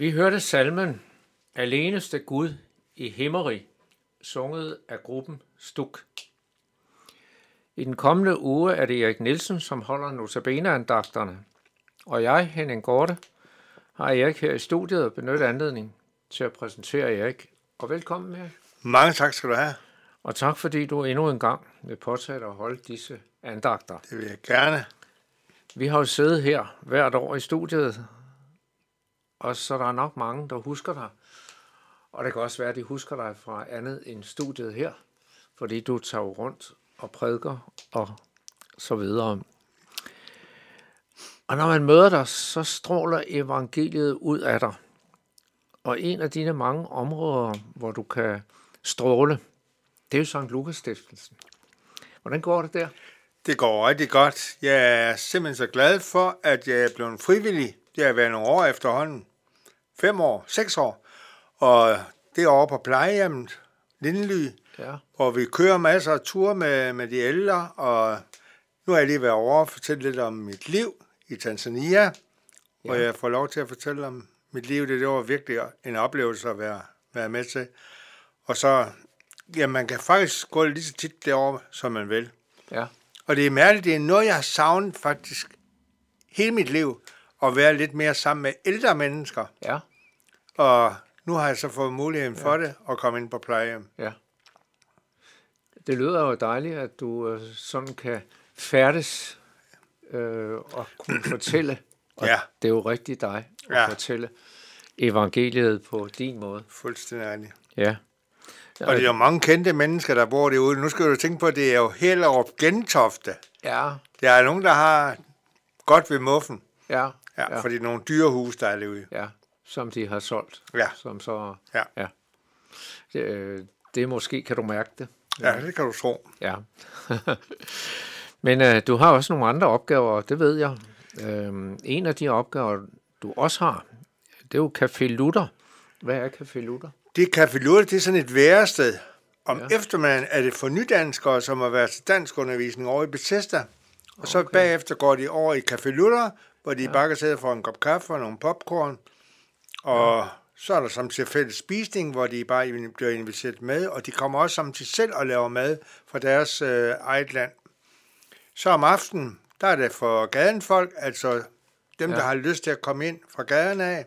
Vi hørte salmen Aleneste Gud i Himmeri, sunget af gruppen Stuk. I den kommende uge er det Erik Nielsen, som holder notabene-andagterne. Og jeg, Henning Gorte, har Erik her i studiet og benyttet anledning til at præsentere Erik. Og velkommen, Erik. Mange tak skal du have. Og tak fordi du endnu en gang vil påtage at holde disse andagter. Det vil jeg gerne. Vi har jo siddet her hvert år i studiet og så der er nok mange, der husker dig. Og det kan også være, at de husker dig fra andet end studiet her, fordi du tager rundt og prædiker og så videre. Og når man møder dig, så stråler evangeliet ud af dig. Og en af dine mange områder, hvor du kan stråle, det er jo Sankt Lukas Stiftelsen. Hvordan går det der? Det går rigtig godt. Jeg er simpelthen så glad for, at jeg er blevet frivillig. Det har været nogle år efterhånden fem år, seks år. Og det er over på plejehjemmet, Lindely, ja. hvor vi kører masser af ture med, med de ældre, og nu har jeg lige været over og fortælle lidt om mit liv i Tanzania, ja. hvor jeg får lov til at fortælle om mit liv. Det, det var virkelig en oplevelse at være, være med til. Og så, ja, man kan faktisk gå lige så tit derovre, som man vil. Ja. Og det er mærkeligt, det er noget, jeg har savnet faktisk hele mit liv, at være lidt mere sammen med ældre mennesker. Ja. Og nu har jeg så fået muligheden ja. for det at komme ind på plejehjem. Ja. Det lyder jo dejligt, at du øh, sådan kan færdes øh, og kunne fortælle. Og ja. det er jo rigtig dig at ja. fortælle evangeliet på din måde. Fuldstændig. Ja. Og det er jo mange kendte mennesker, der bor derude. Nu skal du tænke på, at det er jo Hellerup Gentofte. Ja. Der er nogen, der har godt ved muffen. Ja. Ja, ja. fordi nogle dyrehus, der er derude. Ja som de har solgt. Ja. Som så, ja. ja. Det, øh, det måske, kan du mærke det. Ja, det kan du tro. Ja. Men øh, du har også nogle andre opgaver, det ved jeg. Øh, en af de opgaver, du også har, det er jo Café Luther. Hvad er Café Luther? Det er Café Luther, det er sådan et værested. Om ja. eftermiddagen er det for nydanskere, som har været til dansk undervisning over i Bethesda. Og okay. så bagefter går de over i Café Luther, hvor de ja. bare kan sidde for en kop kaffe og nogle popcorn. Og ja. så er der samtidig fælles spisning, hvor de bare bliver inviteret med, og de kommer også samtidig selv og laver mad fra deres øh, eget land. Så om aftenen, der er det for gadenfolk, altså dem, ja. der har lyst til at komme ind fra gaden af.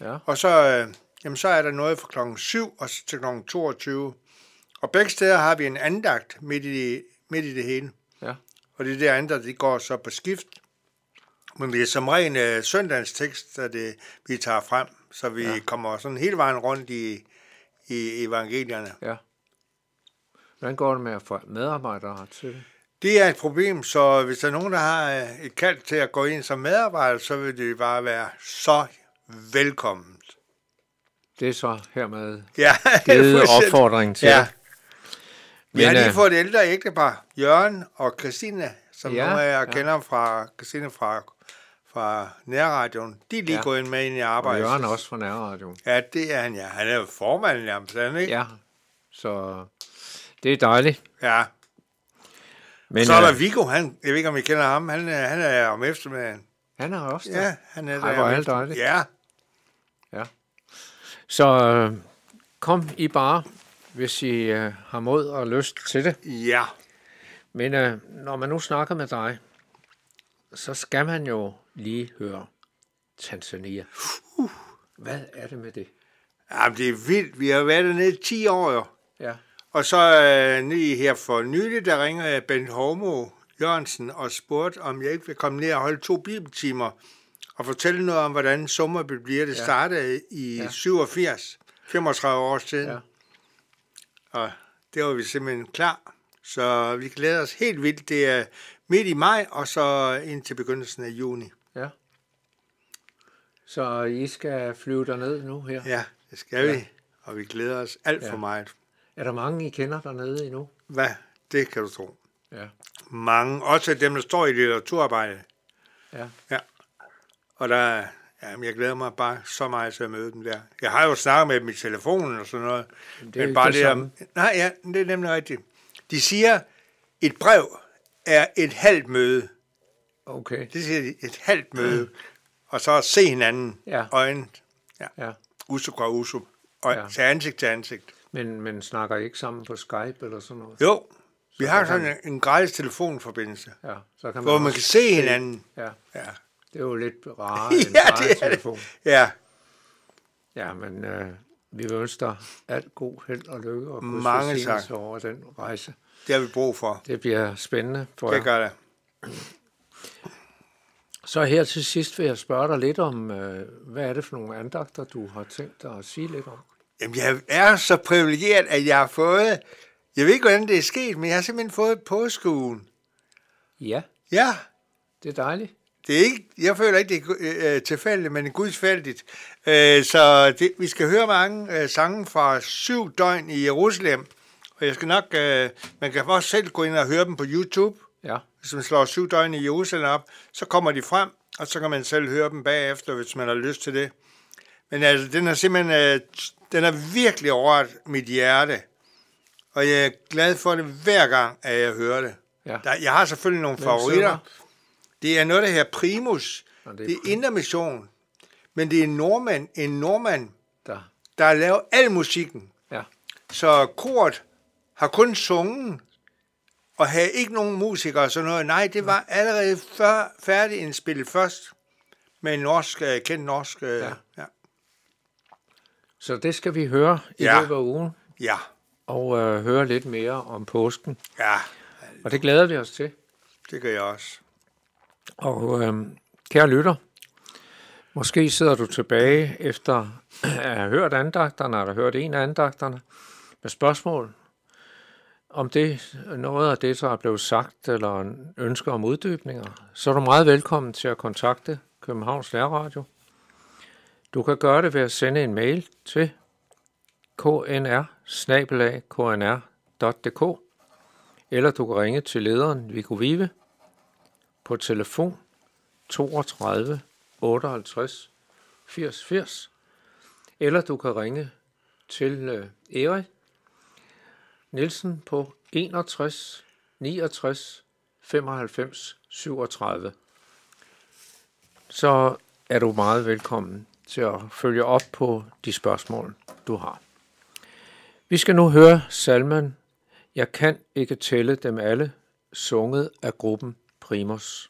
Ja. Og så, øh, jamen, så er der noget fra klokken 7 og til klokken 22. Og begge steder har vi en andagt midt i, midt i det hele. Ja. Og det der andre, det går så på skift. Men det er som ren øh, søndagens tekst, der det, vi tager frem, så vi ja. kommer sådan hele vejen rundt i, i evangelierne. Ja. Hvordan går det med at få medarbejdere til det? Det er et problem, så hvis der er nogen, der har øh, et kald til at gå ind som medarbejder, så vil det bare være så velkomment. Det er så hermed Ja, givet opfordring til. Ja. Vi har lige øh, fået et ældre ægtepar, Jørgen og Christine, som Ja, nogle af jer ja. kender fra Christine fra, fra nærradioen. De er lige Ja. gået ind med ind i Og arbejdet. Jørgen også fra nærradioen. Ja, det er han, ja. Han er jo formanden, nærmest, han ikke? Ja, så det er dejligt. ja. Men Så er der øh, Viggo, han, jeg ved ikke, om I kender ham, han, er- han er om eftermiddagen. han er også der. Ja, han er Ej, der hvor om er det efter- dejligt. Ja, Så øh, kom I bare, hvis I øh, har mod og lyst til det. ja. Men øh, når man nu snakker med dig, så skal man jo lige høre Tanzania. Hvad er det med det? Jamen, det er vildt. Vi har været dernede i 10 år, jo. Ja, Og så øh, lige her for nylig, der ringer jeg Bent Homo Jørgensen og spurgte, om jeg ikke vil komme ned og holde to bibeltimer og fortælle noget om, hvordan Sommerby bliver. Det Ja. startede i Ja. ja. 87, 35 år siden. Ja. Og det var vi simpelthen klar. Så vi glæder os helt vildt. Det er midt i maj, og så indtil begyndelsen af juni. ja. Så I skal flyve derned nu her. Ja, det skal Ja. vi. Og vi glæder os alt Ja. for meget. Er der mange, I kender dernede endnu? Hvad? Det kan du tro. Ja. Mange. Også dem, der står i litteraturarbejdet. Ja. Ja. Og der, er- jamen, jeg glæder mig bare så meget til at møde dem der. Jeg har jo snakket med dem i telefonen og sådan noget. det er ikke bare det det Nej, ja, det er nemlig rigtigt. De siger, et brev er et halvt møde. Okay. Det siger de, et halvt møde. Og så at se hinanden Ja. øjnene. Ja. Usuk og usuk. Og Ja. ja. til ansigt til ansigt. Men, men snakker I ikke sammen på Skype eller sådan noget? Jo, vi har kan sådan man- en, gratis telefonforbindelse, Ja, så kan man, hvor man kan se hinanden. Ja, Ja, det er jo lidt rarere end ja det er telefon. det. Ja, Ja, men øh, vi vil ønske dig alt god held og lykke og Mange tak. over den rejse. det har vi brug for. Det bliver spændende for Det jer. gør det. Så her til sidst vil jeg spørge dig lidt om, øh, hvad er det for nogle andagter, du har tænkt dig at sige lidt om? Jamen, jeg er så privilegeret, at jeg har fået... Jeg ved ikke, hvordan det er sket, men jeg har simpelthen fået påskeugen. Ja, Ja, det er dejligt. Det er ikke, jeg føler ikke, det er øh, tilfældigt, men gudsfældigt. Øh, så det, vi skal høre mange øh, sange fra syv døgn i Jerusalem. Og jeg skal nok... Øh, man kan også selv gå ind og høre dem på YouTube. Ja, Hvis man slår syv døgn i Jerusalem op, så kommer de frem, og så kan man selv høre dem bagefter, hvis man har lyst til det. Men altså, den er simpelthen, øh, den er virkelig overret mit hjerte. Og jeg er glad for det hver gang, at jeg hører det. ja. Der, jeg har selvfølgelig nogle Hvem favoritter. synger? Det er noget, der her Primus. Nå, det er er, det er Indermission. Men det er en nordmand, en nordmand, Der. der har lavet al musikken. Ja, Så koret har kun sunget, og havde ikke nogen musikere og sådan noget. Nej, det var allerede før, færdig indspillet først, med en norsk, øh, kendt norsk... Øh, ja. Ja. så det skal vi høre i Ja. løbet af ugen, ja. og øh, høre lidt mere om påsken. Ja, Og det glæder vi os til. det gør jeg også. Og øh, kære lytter, måske sidder du tilbage efter at have hørt andagterne, eller hørt en af andagterne, med spørgsmål om det, noget af det, der er blevet sagt, eller en ønske om uddybninger, så er du meget velkommen til at kontakte Københavns Lærradio. Du kan gøre det ved at sende en mail til knr knr.dk eller du kan ringe til lederen Viggo Vive på telefon 32 58 80 80, eller du kan ringe til øh, Erik Nielsen på 61 69 95 37. Så er du meget velkommen til at følge op på de spørgsmål, du har. Vi skal nu høre salmen Jeg kan ikke tælle dem alle, sunget af gruppen Primus.